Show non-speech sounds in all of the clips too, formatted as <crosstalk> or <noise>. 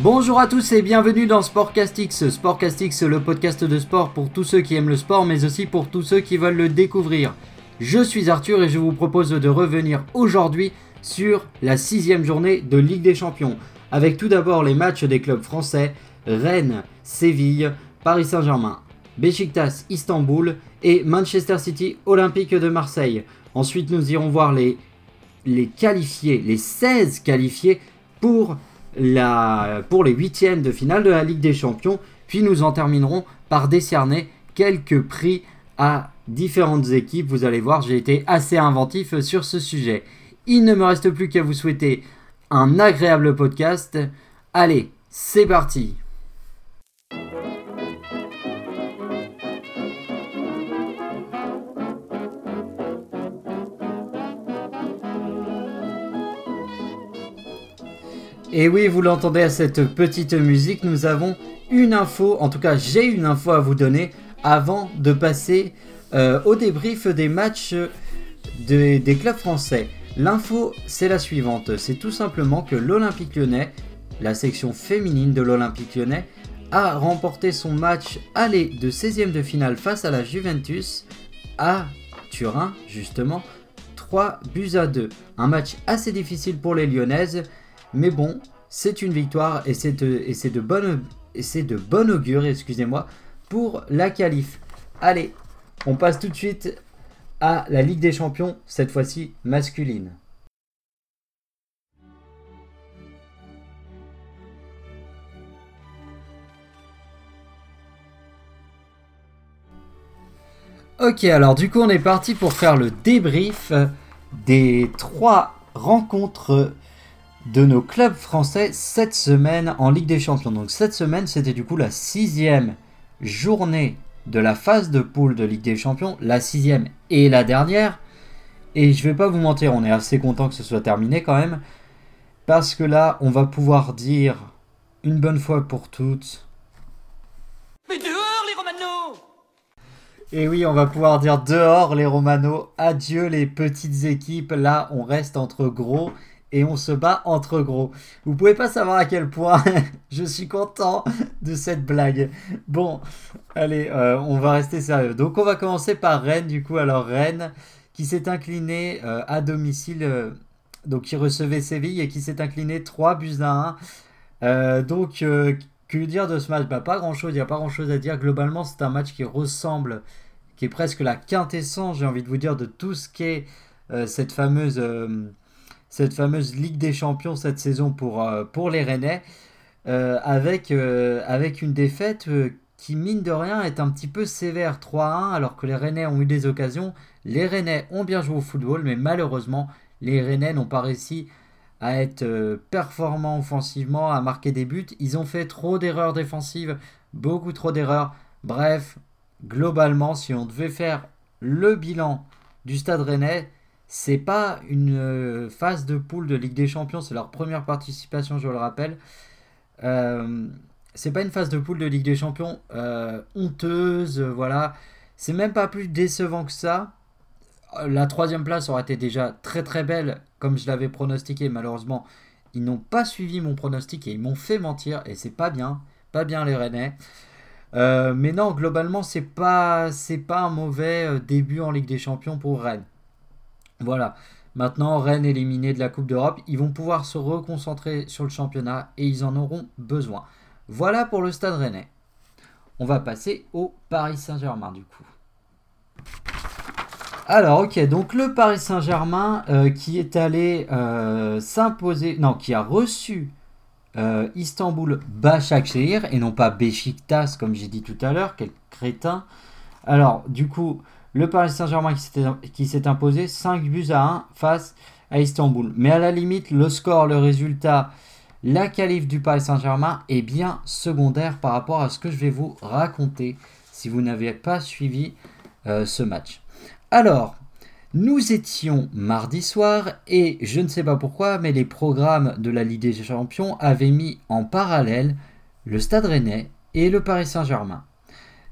Bonjour à tous et bienvenue dans Sportcastix. Sportcastix, le podcast de sport pour tous ceux qui aiment le sport, mais aussi pour tous ceux qui veulent le découvrir. Je suis Arthur et je vous propose de revenir aujourd'hui sur la sixième journée de Ligue des Champions, avec tout d'abord les matchs des clubs français Rennes, Séville, Paris Saint-Germain, Besiktas, Istanbul et Manchester City Olympique de Marseille. Ensuite, nous irons voir les, les qualifiés, les 16 qualifiés pour, pour les huitièmes de finale de la Ligue des Champions. Puis nous en terminerons par décerner quelques prix à différentes équipes. Vous allez voir, j'ai été assez inventif sur ce sujet. Il ne me reste plus qu'à vous souhaiter un agréable podcast. Allez, c'est parti Et oui, vous l'entendez à cette petite musique, nous avons une info, en tout cas j'ai une info à vous donner avant de passer euh, au débrief des matchs des, clubs français. L'info, c'est la suivante, c'est tout simplement que l'Olympique lyonnais, la section féminine de l'Olympique lyonnais, a remporté son match aller de 16e de finale face à la Juventus à Turin, justement, 3 buts à 2. Un match assez difficile pour les Lyonnaises, mais bon, c'est une victoire et c'est de, bonne, de bonne augure, excusez-moi, pour la qualif. Allez, on passe tout de suite à la Ligue des Champions, cette fois-ci masculine. Ok, alors du coup on est parti pour faire le débrief des trois rencontres de nos clubs français cette semaine en Ligue des Champions. Donc cette semaine, c'était du coup la sixième journée de la phase de poule de Ligue des Champions, la sixième et la dernière. Et je vais pas vous mentir, on est assez content que ce soit terminé quand même, parce que là, on va pouvoir dire une bonne fois pour toutes. Mais dehors les Romano Et oui, on va pouvoir dire dehors les Romano, adieu les petites équipes. Là, on reste entre gros et on se bat entre gros. Vous pouvez pas savoir à quel point <laughs> je suis content de cette blague. Bon, allez, euh, on va rester sérieux. Donc on va commencer par Rennes du coup. Alors Rennes qui s'est incliné euh, à domicile, euh, donc qui recevait Séville et qui s'est incliné 3 buts à 1. donc que dire de ce match? Bah, Pas grand chose, il n'y a pas grand chose à dire. Globalement c'est un match qui ressemble, qui est presque la quintessence, j'ai envie de vous dire, de tout ce qu'est cette fameuse cette fameuse Ligue des Champions cette saison pour, euh, pour les Rennais, euh, avec, euh, avec une défaite qui, mine de rien, est un petit peu sévère 3-1, alors que les Rennais ont eu des occasions. Les Rennais ont bien joué au football, mais malheureusement, les Rennais n'ont pas réussi à être performants offensivement, à marquer des buts. Ils ont fait trop d'erreurs défensives, beaucoup trop d'erreurs. Bref, globalement, si on devait faire le bilan du stade rennais, c'est pas une euh, phase de poule de Ligue des Champions, c'est leur première participation, je le rappelle. Euh, c'est pas une phase de poule de Ligue des Champions euh, honteuse, voilà. C'est même pas plus décevant que ça. La troisième place aurait été déjà très très belle, comme je l'avais pronostiqué. Malheureusement, ils n'ont pas suivi mon pronostic et ils m'ont fait mentir, et c'est pas bien, pas bien les Rennais. mais non, globalement, c'est pas, c'est pas un mauvais début en Ligue des Champions pour Rennes. Voilà. Maintenant, Rennes éliminé de la Coupe d'Europe, ils vont pouvoir se reconcentrer sur le championnat et ils en auront besoin. Voilà pour le stade rennais. On va passer au Paris Saint-Germain du coup. Alors ok, donc le Paris Saint-Germain euh, qui est allé euh, s'imposer, non, qui a reçu euh, Istanbul Başakşehir et non pas Beşiktaş comme j'ai dit tout à l'heure, quel crétin. Alors du coup, le Paris Saint-Germain qui s'est imposé 5 buts à 1 face à Istanbul. Mais à la limite, le score, le résultat, la qualif du Paris Saint-Germain est bien secondaire par rapport à ce que je vais vous raconter si vous n'avez pas suivi euh, ce match. Alors, nous étions mardi soir et je ne sais pas pourquoi, mais les programmes de la Ligue des Champions avaient mis en parallèle le Stade Rennais et le Paris Saint-Germain.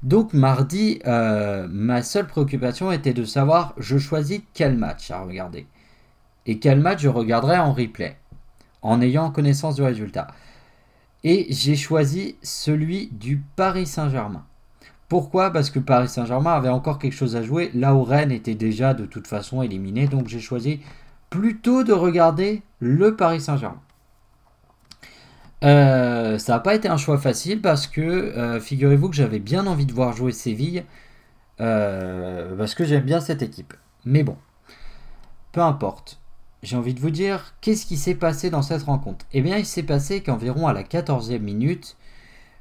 Donc mardi, euh, ma seule préoccupation était de savoir je choisis quel match à regarder. Et quel match je regarderai en replay, en ayant connaissance du résultat. Et j'ai choisi celui du Paris Saint-Germain. Pourquoi? Parce que Paris Saint-Germain avait encore quelque chose à jouer, là où Rennes était déjà de toute façon éliminé. Donc j'ai choisi plutôt de regarder le Paris Saint-Germain. Euh, ça n'a pas été un choix facile parce que euh, figurez-vous que j'avais bien envie de voir jouer Séville euh, parce que j'aime bien cette équipe. Mais bon, peu importe. J'ai envie de vous dire, qu'est-ce qui s'est passé dans cette rencontre? Eh bien, il s'est passé qu'environ à la 14e minute,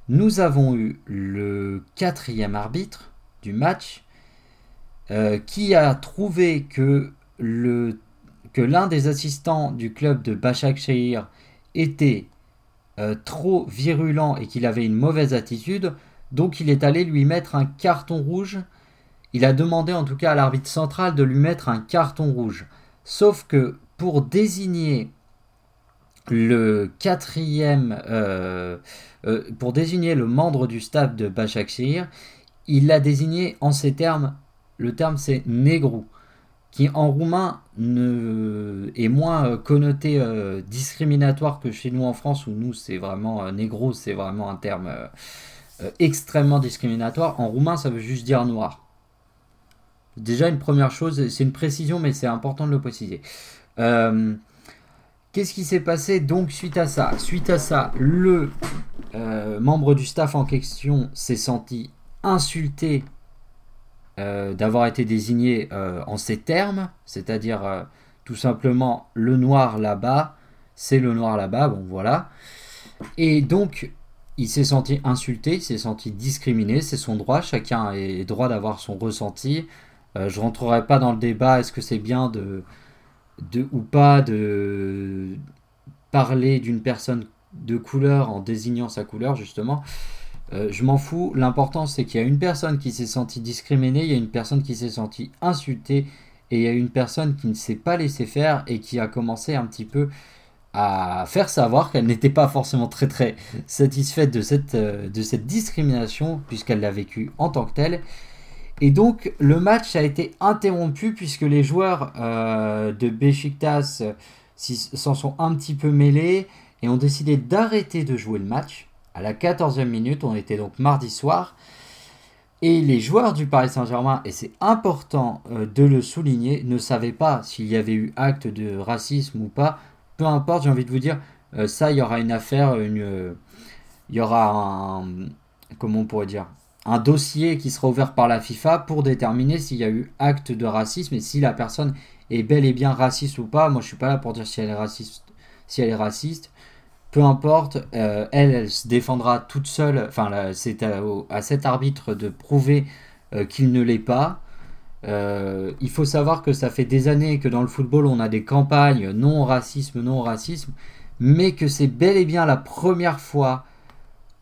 nous avons eu le quatrième arbitre du match qui a trouvé que que l'un des assistants du club de Bachak Shehir était euh, trop virulent et qu'il avait une mauvaise attitude, donc il est allé lui mettre un carton rouge. Il a demandé en tout cas à l'arbitre central de lui mettre un carton rouge. Sauf que pour désigner le quatrième, euh, euh, pour désigner le membre du staff de Bachakshir, il l'a désigné en ces termes. Le terme c'est négrou qui en roumain est moins euh, connoté euh, discriminatoire que chez nous en France, où nous c'est vraiment euh, négro, c'est vraiment un terme extrêmement discriminatoire. En roumain, ça veut juste dire noir. Déjà une première chose, c'est une précision, mais c'est important de le préciser. Qu'est-ce qui s'est passé donc suite à ça? Suite à ça, le membre du staff en question s'est senti insulté euh, d'avoir été désigné euh, en ces termes, c'est-à-dire euh, tout simplement le noir là-bas, c'est le noir là-bas, bon voilà. Et donc, il s'est senti insulté, il s'est senti discriminé, c'est son droit, chacun est droit d'avoir son ressenti. je rentrerai pas dans le débat, est-ce que c'est bien de, de ou pas de parler d'une personne de couleur en désignant sa couleur, justement. Euh, je m'en fous. L'important, c'est qu'il y a une personne qui s'est sentie discriminée, il y a une personne qui s'est sentie insultée, et il y a une personne qui ne s'est pas laissé faire et qui a commencé un petit peu à faire savoir qu'elle n'était pas forcément très très satisfaite de cette, euh, discrimination puisqu'elle l'a vécu en tant que telle. Et donc le match a été interrompu puisque les joueurs euh, de Besiktas s'en sont un petit peu mêlés et ont décidé d'arrêter de jouer le match à la 14e minute. On était donc mardi soir. Et les joueurs du Paris Saint-Germain, et c'est important euh, de le souligner, ne savaient pas s'il y avait eu acte de racisme ou pas. Peu importe, j'ai envie de vous dire, euh, ça, il y aura une affaire, une, euh, il y aura un, comment on pourrait dire, un dossier qui sera ouvert par la FIFA pour déterminer s'il y a eu acte de racisme et si la personne est bel et bien raciste ou pas. Moi, je suis pas là pour dire si elle est raciste, si elle est raciste peu importe, euh, elle, elle se défendra toute seule. Enfin, c'est à, cet arbitre de prouver euh, qu'il ne l'est pas. Euh, il faut savoir que ça fait des années que dans le football, on a des campagnes non racisme, non racisme, mais que c'est bel et bien la première fois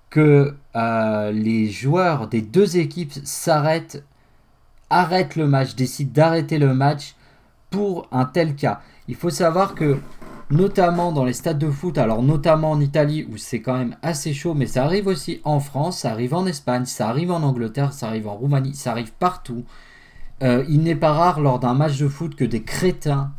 que les joueurs des deux équipes s'arrêtent, arrêtent le match, décident d'arrêter le match pour un tel cas. Il faut savoir que notamment dans les stades de foot, alors notamment en Italie où c'est quand même assez chaud, mais ça arrive aussi en France, ça arrive en Espagne, ça arrive en Angleterre, ça arrive en Roumanie, ça arrive partout. Euh, il n'est pas rare lors d'un match de foot que des crétins,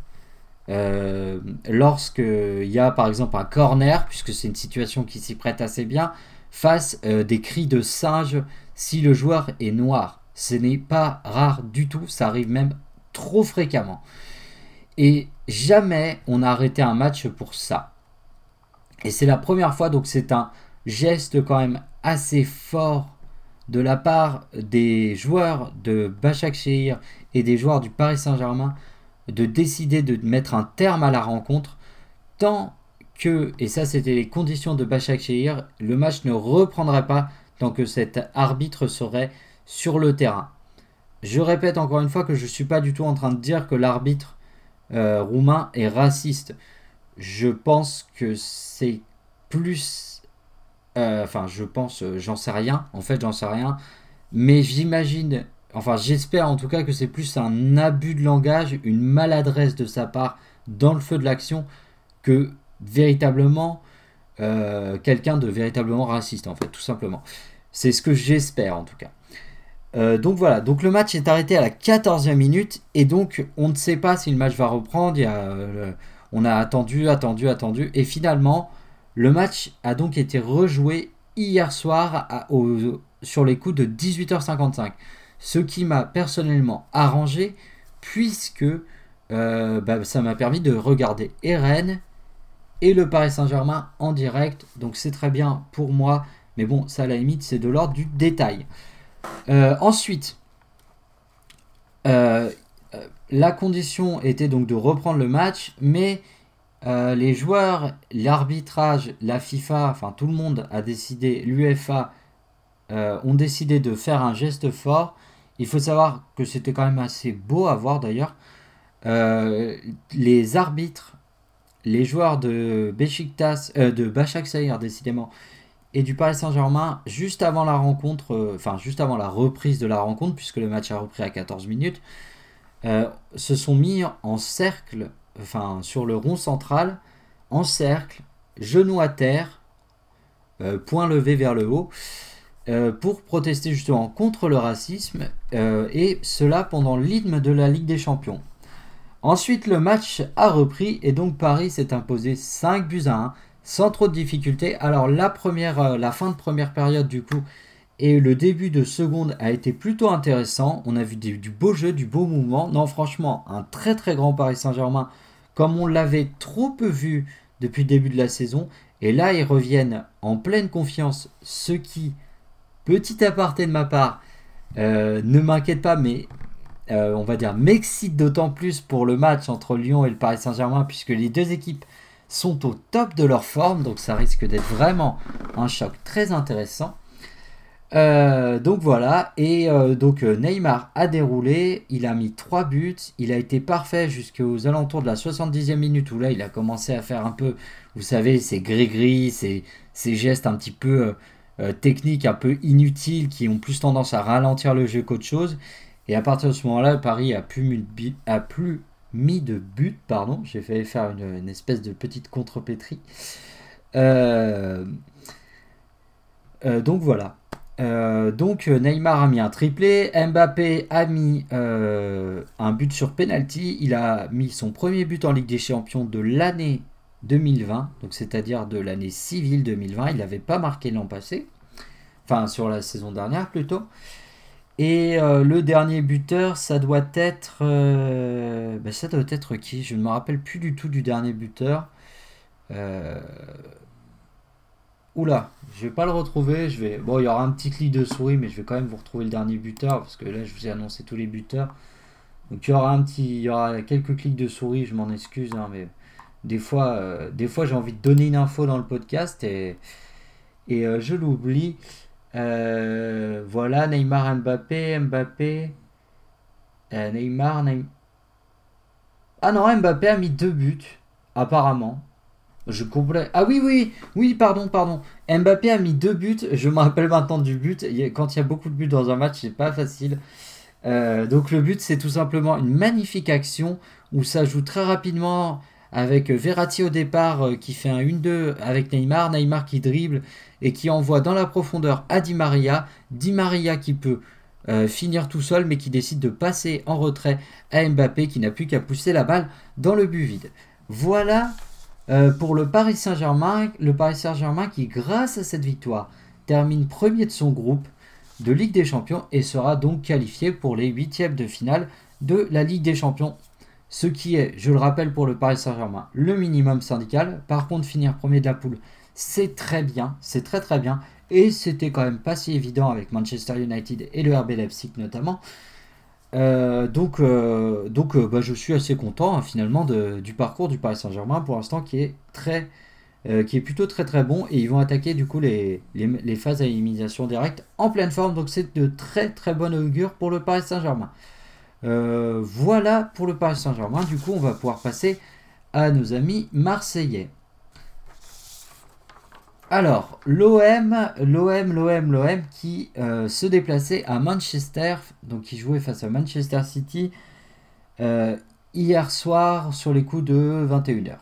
euh, lorsqu'il y a par exemple un corner, puisque c'est une situation qui s'y prête assez bien, fassent euh, des cris de singe si le joueur est noir. Ce n'est pas rare du tout, ça arrive même trop fréquemment. Et jamais on a arrêté un match pour ça. Et c'est la première fois, donc c'est un geste quand même assez fort de la part des joueurs de Bachak Shehir et des joueurs du Paris Saint-Germain de décider de mettre un terme à la rencontre tant que, et ça c'était les conditions de Bachak Shehir, le match ne reprendrait pas tant que cet arbitre serait sur le terrain. Je répète encore une fois que je ne suis pas du tout en train de dire que l'arbitre roumain est raciste. Je pense que c'est plus... Euh, enfin, je pense, euh, j'en sais rien. En fait, j'en sais rien. Mais j'imagine, enfin j'espère en tout cas que c'est plus un abus de langage, une maladresse de sa part dans le feu de l'action que véritablement quelqu'un de véritablement raciste en fait, tout simplement. C'est ce que j'espère en tout cas. Euh, donc voilà, donc le match est arrêté à la 14e minute et donc on ne sait pas si le match va reprendre. Euh, on a attendu, attendu, attendu et finalement Le match a donc été rejoué hier soir sur les coups de 18h55. Ce qui m'a personnellement arrangé puisque euh, bah, ça m'a permis de regarder Eren et le Paris Saint-Germain en direct. Donc c'est très bien pour moi. Mais bon, ça à la limite, c'est de l'ordre du détail. Euh, ensuite, euh, la condition était donc de reprendre le match, mais les joueurs, l'arbitrage, la FIFA, enfin tout le monde a décidé, l'UFA ont décidé de faire un geste fort. Il faut savoir que c'était quand même assez beau à voir d'ailleurs. Euh, les arbitres, les joueurs de Besiktas, euh, de Başakşehir décidément, et du Paris Saint-Germain, juste avant la rencontre, euh, enfin juste avant la reprise de la rencontre, puisque le match a repris à 14 minutes, se sont mis en cercle, enfin sur le rond central, en cercle, genoux à terre, point levé vers le haut, pour protester justement contre le racisme, et cela pendant l'hymne de la Ligue des Champions. Ensuite, le match a repris et donc Paris s'est imposé 5 buts à 1 sans trop de difficultés. Alors la, première, euh, la fin de première période du coup et le début de seconde a été plutôt intéressant. On a vu du, beau jeu, du beau mouvement. Non, franchement, un très très grand Paris Saint-Germain comme on l'avait trop peu vu depuis le début de la saison. Et là, ils reviennent en pleine confiance, ce qui, petit aparté de ma part, euh, ne m'inquiète pas, mais euh, on va dire, m'excite d'autant plus pour le match entre Lyon et le Paris Saint-Germain, puisque les deux équipes sont au top de leur forme, donc ça risque d'être vraiment un choc très intéressant. Euh, donc voilà, et euh, donc Neymar a déroulé, il a mis 3 buts, il a été parfait jusqu'aux alentours de la 70e minute où là il a commencé à faire un peu, vous savez, ces gris-gris, ces, gestes un petit peu techniques, un peu inutiles qui ont plus tendance à ralentir le jeu qu'autre chose. Et à partir de ce moment-là, Paris a plus, a plus mis de but. Pardon, j'ai fait faire une, espèce de petite contrepétrie. Euh, euh, donc voilà. Euh, donc Neymar a mis un triplé, Mbappé a mis un but sur penalty, il a mis son premier but en Ligue des Champions de l'année 2020, donc c'est-à-dire de l'année civile 2020, il n'avait pas marqué l'an passé, enfin sur la saison dernière plutôt. Et euh, le dernier buteur, ça doit être. Euh, bah, ça doit être qui? Je ne me rappelle plus du tout du dernier buteur. Euh... Oula, je vais pas le retrouver. Je vais. Bon, il y aura un petit clic de souris, mais je vais quand même vous retrouver le dernier buteur parce que là, je vous ai annoncé tous les buteurs. Donc il y aura un petit, il y aura quelques clics de souris. Je m'en excuse, hein, mais des fois, des fois, j'ai envie de donner une info dans le podcast et je l'oublie. Euh, voilà, Neymar, Mbappé, Mbappé. Euh, Neymar, Neymar. Ah non, Mbappé a mis deux buts, apparemment. Je complète. Ah oui, oui, oui, pardon, pardon. Mbappé a mis deux buts. Je me rappelle maintenant du but. Quand il y a beaucoup de buts dans un match, c'est pas facile. Euh, donc le but, c'est tout simplement une magnifique action où ça joue très rapidement avec Verratti au départ qui fait un 1-2 avec Neymar. Neymar qui dribble et qui envoie dans la profondeur à Di Maria. Di Maria qui peut euh, finir tout seul mais qui décide de passer en retrait à Mbappé qui n'a plus qu'à pousser la balle dans le but vide. Voilà euh, pour le Paris Saint-Germain. Le Paris Saint-Germain qui grâce à cette victoire termine premier de son groupe de Ligue des Champions et sera donc qualifié pour les huitièmes de finale de la Ligue des Champions. Ce qui est, je le rappelle pour le Paris Saint-Germain, le minimum syndical. Par contre, finir premier de la poule, c'est très bien, c'est très très bien. Et c'était quand même pas si évident avec Manchester United et le RB Leipzig notamment. Euh, donc, euh, donc euh, bah, je suis assez content hein, finalement du parcours du Paris Saint-Germain pour l'instant qui est très, qui est plutôt très très bon et ils vont attaquer du coup les, phases à élimination directe en pleine forme donc c'est de très très bonne augure pour le Paris Saint-Germain. Voilà pour le Paris Saint-Germain. Du coup on va pouvoir passer à nos amis marseillais. Alors, l'OM, l'OM, l'OM, l'OM qui euh, se déplaçait à Manchester, donc qui jouait face à Manchester City euh, hier soir sur les coups de 21h.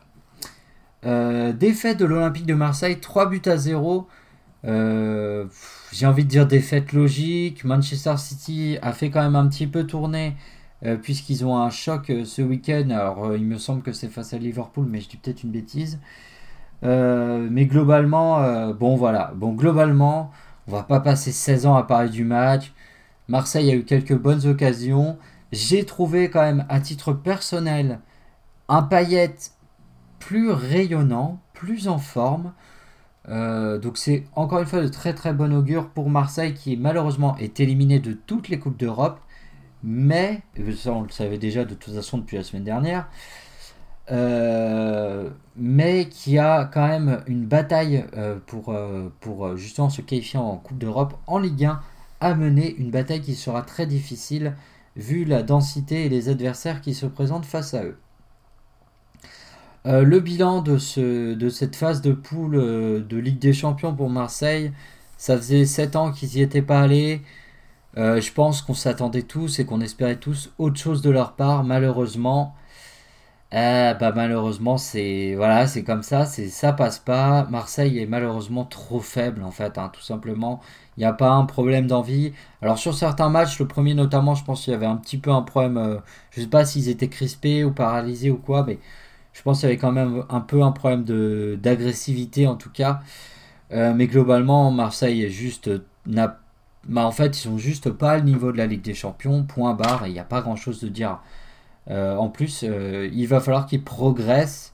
Euh, défaite de l'Olympique de Marseille, 3 buts à 0. J'ai envie de dire défaite logique. Manchester City a fait quand même un petit peu tourner puisqu'ils ont un choc ce week-end. Alors, il me semble que c'est face à Liverpool, mais je dis peut-être une bêtise. mais globalement, bon voilà, bon globalement, on va pas passer 16 ans à parler du match. Marseille a eu quelques bonnes occasions. J'ai trouvé quand même à titre personnel un paillette plus rayonnant, plus en forme. Euh, donc c'est encore une fois de très très bon augure pour Marseille qui malheureusement est éliminé de toutes les Coupes d'Europe. Mais, ça on le savait déjà de toute façon depuis la semaine dernière, euh, mais qui a quand même une bataille euh, pour, pour justement se qualifier en Coupe d'Europe en Ligue 1 à mener, une bataille qui sera très difficile vu la densité et les adversaires qui se présentent face à eux. Euh, le bilan de, ce, de cette phase de poule euh, de Ligue des Champions pour Marseille, ça faisait 7 ans qu'ils n'y étaient pas allés. Euh, je pense qu'on s'attendait tous et qu'on espérait tous autre chose de leur part. Malheureusement, bah malheureusement c'est voilà comme ça, c'est ça passe pas. Marseille est malheureusement trop faible en fait, hein, tout simplement. Il n'y a pas un problème d'envie. Alors sur certains matchs, le premier notamment, je pense qu'il y avait un petit peu un problème. je sais pas s'ils étaient crispés ou paralysés ou quoi, mais je pense qu'il y avait quand même un peu un problème d'agressivité en tout cas. Euh, mais globalement, Marseille est juste. Bah, en fait, ils sont juste pas au niveau de la Ligue des Champions, point barre, il n'y a pas grand chose de dire. Euh, en plus, euh, il va falloir qu'ils progressent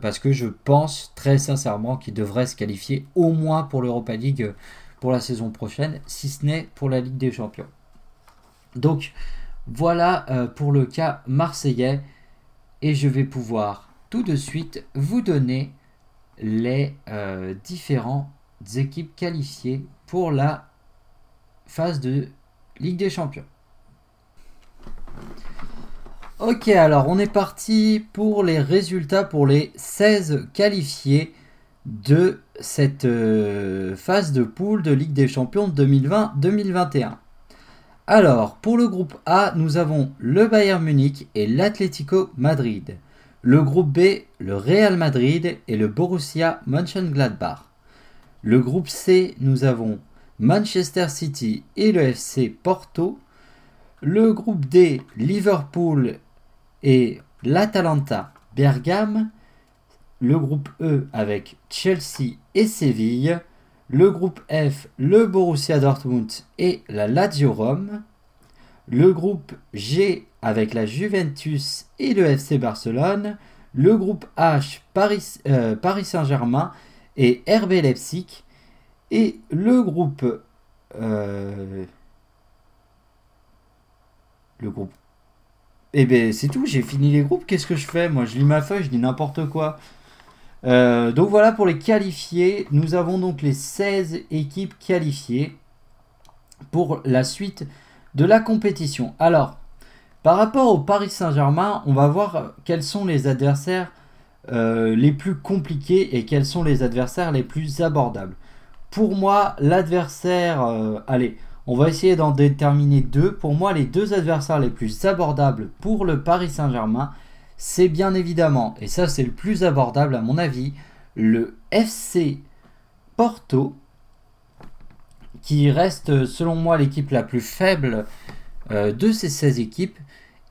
parce que je pense très sincèrement qu'ils devraient se qualifier au moins pour l'Europa League pour la saison prochaine, si ce n'est pour la Ligue des Champions. Donc voilà pour le cas marseillais et je vais pouvoir tout de suite vous donner les euh, différentes équipes qualifiées pour la phase de Ligue des Champions. Ok, alors on est parti pour les résultats pour les 16 qualifiés de cette euh, phase de poule de Ligue des Champions 2020-2021. Alors, pour le groupe A, nous avons le Bayern Munich et l'Atlético Madrid. Le groupe B, le Real Madrid et le Borussia Mönchengladbach. Le groupe C, nous avons Manchester City et le FC Porto. Le groupe D, Liverpool et l'Atalanta Bergame. Le groupe E avec Chelsea et Séville le groupe F, le Borussia Dortmund et la Lazio Rome, le groupe G avec la Juventus et le FC Barcelone, le groupe H, Paris, euh, Saint-Germain et RB Leipzig, et le groupe... Euh, le groupe... Eh ben c'est tout, j'ai fini les groupes, qu'est-ce que je fais? Moi je lis ma feuille, je dis n'importe quoi. Euh, donc voilà pour les qualifiés. Nous avons donc les 16 équipes qualifiées pour la suite de la compétition. Alors, par rapport au Paris Saint-Germain, on va voir quels sont les adversaires euh, les plus compliqués et quels sont les adversaires les plus abordables. Pour moi, l'adversaire... Euh, allez, on va essayer d'en déterminer deux. Pour moi, les deux adversaires les plus abordables pour le Paris Saint-Germain, c'est bien évidemment, et ça c'est le plus abordable à mon avis, le FC Porto, qui reste selon moi l'équipe la plus faible euh, de ces 16 équipes,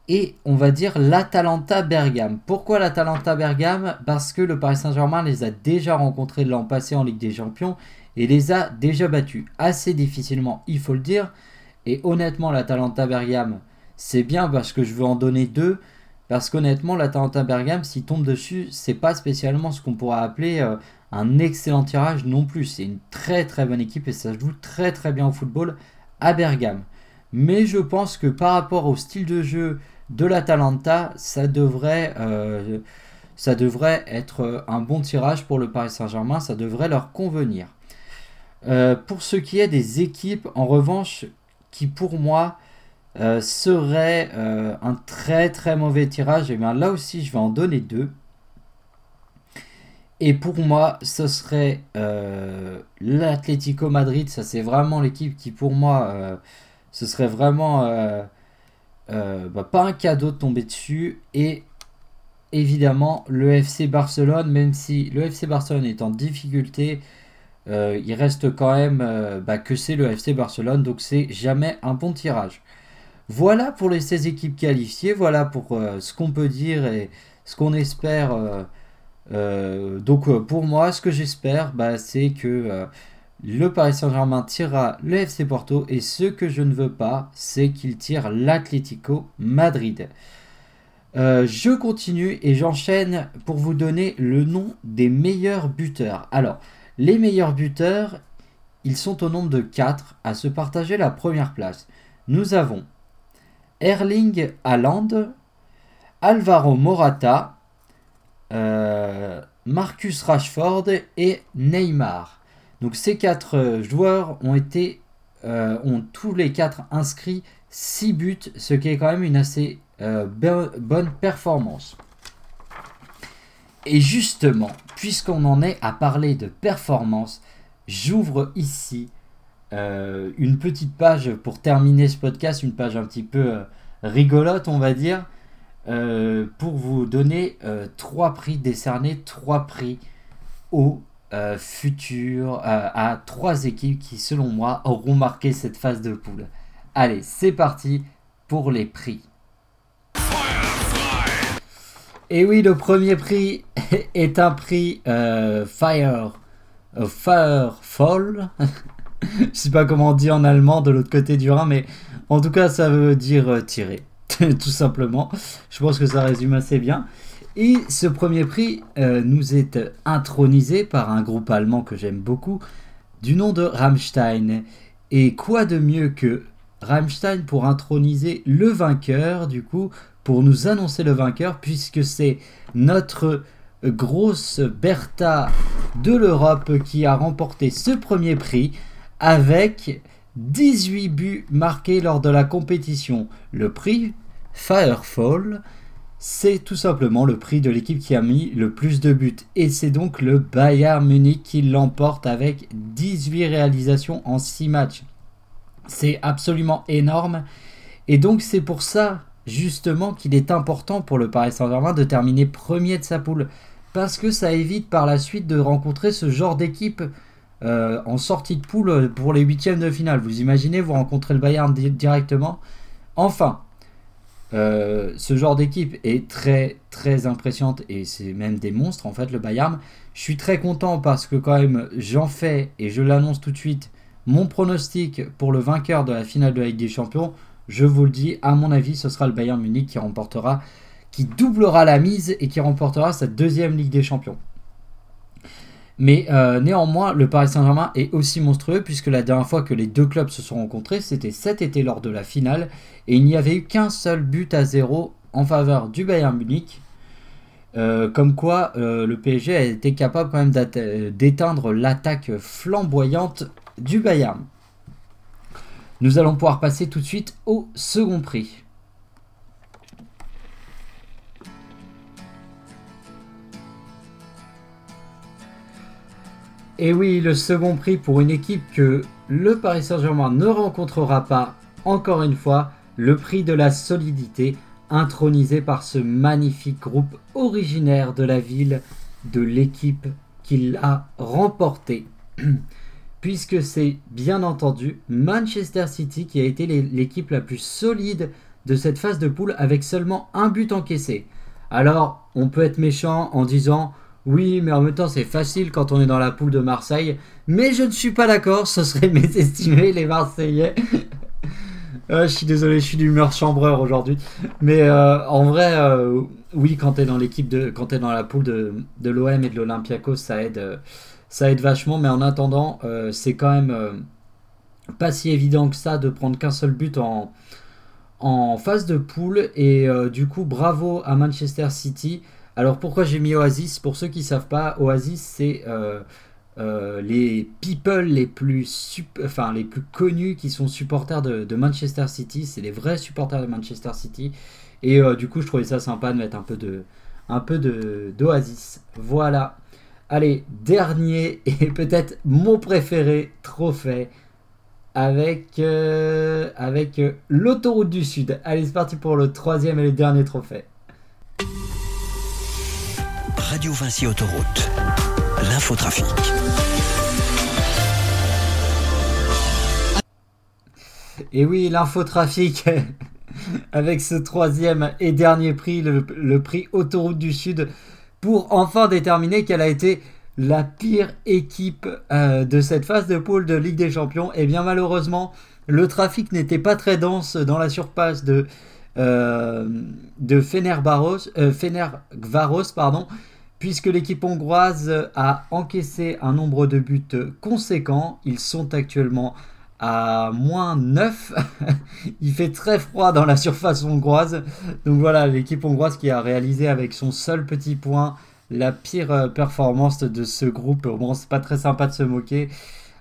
et on va dire l'Atalanta Bergame. Pourquoi l'Atalanta Bergame? Parce que le Paris Saint-Germain les a déjà rencontrés l'an passé en Ligue des Champions et les a déjà battus assez difficilement, il faut le dire. Et honnêtement, l'Atalanta Bergame, c'est bien parce que je veux en donner deux. Parce qu'honnêtement, l'Atalanta Bergame, s'il tombe dessus, c'est pas spécialement ce qu'on pourrait appeler euh, un excellent tirage non plus. C'est une très très bonne équipe et ça joue très très bien au football à Bergame. Mais je pense que par rapport au style de jeu de l'Atalanta, ça devrait, euh, ça devrait être un bon tirage pour le Paris Saint-Germain. Ça devrait leur convenir. Euh, pour ce qui est des équipes, en revanche, qui pour moi euh, serait euh, un très très mauvais tirage, et eh bien là aussi je vais en donner deux. Et pour moi, ce serait euh, l'Atlético Madrid. Ça, c'est vraiment l'équipe qui, pour moi, ce serait vraiment bah, pas un cadeau de tomber dessus. Et évidemment, le FC Barcelone, même si le FC Barcelone est en difficulté, il reste quand même bah, que c'est le FC Barcelone. Donc, c'est jamais un bon tirage. Voilà pour les 16 équipes qualifiées, voilà pour euh, ce qu'on peut dire et ce qu'on espère euh, Euh, donc pour moi, ce que j'espère, bah, c'est que le Paris Saint-Germain tirera le FC Porto et ce que je ne veux pas, c'est qu'il tire l'Atlético Madrid. je continue et j'enchaîne pour vous donner le nom des meilleurs buteurs. Alors, les meilleurs buteurs, ils sont au nombre de 4 à se partager la première place. Nous avons Erling Haaland, Alvaro Morata, euh, Marcus Rashford et Neymar. Donc ces quatre euh, joueurs ont été euh, ont tous les quatre inscrit 6 buts, ce qui est quand même une assez bonne performance. Et justement, puisqu'on en est à parler de performance, j'ouvre ici une petite page pour terminer ce podcast, une page un petit peu rigolote, on va dire. Euh, pour vous donner euh, trois prix, décerner trois prix au euh, futur, à trois équipes qui, selon moi, auront marqué cette phase de poule. Allez, c'est parti pour les prix. Et oui, le premier prix <laughs> est un prix Fire, Firefall. <laughs> <laughs> Je sais pas comment on dit en allemand de l'autre côté du Rhin, mais en tout cas, ça veut dire tirer. <laughs> tout simplement. Je pense que ça résume assez bien. Et ce premier prix euh, nous est intronisé par un groupe allemand que j'aime beaucoup, du nom de Rammstein. Et quoi de mieux que Rammstein pour introniser le vainqueur, du coup, pour nous annoncer le vainqueur, puisque c'est notre grosse Bertha de l'Europe qui a remporté ce premier prix avec 18 buts marqués lors de la compétition. Le prix Firefall, c'est tout simplement le prix de l'équipe qui a mis le plus de buts. Et c'est donc le Bayern Munich qui l'emporte avec 18 réalisations en 6 matchs. C'est absolument énorme. Et donc c'est pour ça justement qu'il est important pour le Paris Saint-Germain de terminer premier de sa poule. Parce que ça évite par la suite de rencontrer ce genre d'équipe euh, en sortie de poule pour les huitièmes de finale. Vous imaginez, vous rencontrez le Bayern directement. Enfin, euh, ce genre d'équipe est très très impressionnante et c'est même des monstres en fait le Bayern. Je suis très content parce que quand même j'en fais et je l'annonce tout de suite mon pronostic pour le vainqueur de la finale de la Ligue des Champions. Je vous le dis, à mon avis, ce sera le Bayern Munich qui remportera, qui doublera la mise et qui remportera sa deuxième Ligue des Champions. Mais euh, néanmoins, le Paris Saint-Germain est aussi monstrueux puisque la dernière fois que les deux clubs se sont rencontrés, c'était cet été lors de la finale et il n'y avait eu qu'un seul but à zéro en faveur du Bayern Munich. Euh, comme quoi euh, le PSG a été capable quand même d'éteindre l'attaque flamboyante du Bayern. Nous allons pouvoir passer tout de suite au second prix. Et oui, le second prix pour une équipe que le Paris Saint-Germain ne rencontrera pas, encore une fois, le prix de la solidité, intronisé par ce magnifique groupe originaire de la ville, de l'équipe qui l'a remporté. <clears throat> Puisque c'est bien entendu Manchester City qui a été l'équipe la plus solide de cette phase de poule avec seulement un but encaissé. Alors, on peut être méchant en disant oui, mais en même temps, c'est facile quand on est dans la poule de Marseille. Mais je ne suis pas d'accord, ce serait <laughs> mésestimer les Marseillais. Euh, <laughs> je suis désolé, je suis d'humeur chambreur aujourd'hui. Mais euh, en vrai, euh, oui, quand tu es dans l'équipe de. Quand tu dans la poule de, de l'OM et de l'Olympiakos, ça aide, ça aide vachement. Mais en attendant, c'est quand même pas si évident que ça de prendre qu'un seul but en, en phase de poule. Et du coup, bravo à Manchester City. Alors pourquoi j'ai mis Oasis? Pour ceux qui ne savent pas, Oasis c'est euh, euh, les people les plus, connus qui sont supporters de, Manchester City. C'est les vrais supporters de Manchester City. Et euh, du coup je trouvais ça sympa de mettre un peu de, un peu d'Oasis. Voilà. Allez, dernier <laughs> et peut-être mon préféré trophée avec, avec l'autoroute du Sud. Allez, c'est parti pour le troisième et le dernier trophée. Radio Vinci Autoroute. L'infotrafic. Et oui, l'infotrafic, <laughs> avec ce troisième et dernier prix, le, prix Autoroute du Sud, pour enfin déterminer quelle a été la pire équipe euh, de cette phase de poule de Ligue des Champions. Et eh bien malheureusement, le trafic n'était pas très dense dans la surface de, euh, de Fenerbahçe, euh, pardon, puisque l'équipe hongroise a encaissé un nombre de buts conséquent. Ils sont actuellement à moins 9. <laughs> Il fait très froid dans la surface hongroise. Donc voilà, l'équipe hongroise qui a réalisé avec son seul petit point la pire euh, performance de ce groupe. Bon, c'est pas très sympa de se moquer.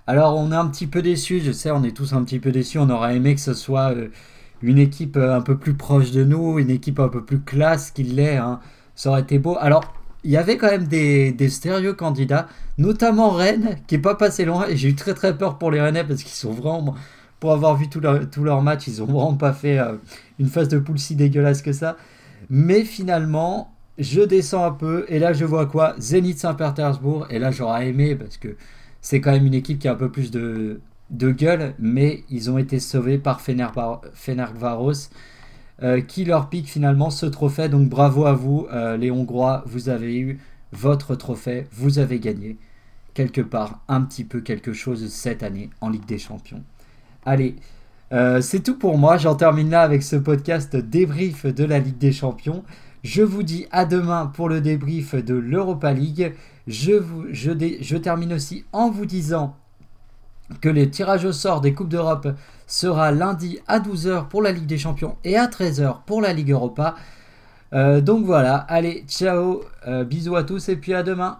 Alors on est un petit peu déçus, je sais, on est tous un petit peu déçus. On aurait aimé que ce soit euh, une équipe euh, un peu plus proche de nous, une équipe un peu plus classe qu'il l'est. Hein. Ça aurait été beau. Alors il y avait quand même des, des sérieux candidats, notamment Rennes, qui est pas passé loin. Et j'ai eu très très peur pour les Rennais parce qu'ils sont vraiment, pour avoir vu tous leurs leur matchs, ils ont vraiment pas fait euh, une phase de poule si dégueulasse que ça. Mais finalement, je descends un peu et là je vois quoi? Zénith Saint-Pétersbourg. Et là j'aurais aimé parce que c'est quand même une équipe qui a un peu plus de, gueule, mais ils ont été sauvés par Fenerbahçe. Euh, qui leur pique finalement ce trophée? Donc bravo à vous, euh, les Hongrois, vous avez eu votre trophée, vous avez gagné quelque part un petit peu quelque chose cette année en Ligue des Champions. Allez, euh, c'est tout pour moi. J'en termine là avec ce podcast débrief de la Ligue des Champions. Je vous dis à demain pour le débrief de l'Europa League. Je, vous, je, je termine aussi en vous disant que le tirage au sort des Coupes d'Europe sera lundi à 12h pour la Ligue des Champions et à 13h pour la Ligue Europa. Euh, donc voilà, allez, ciao, euh, bisous à tous et puis à demain.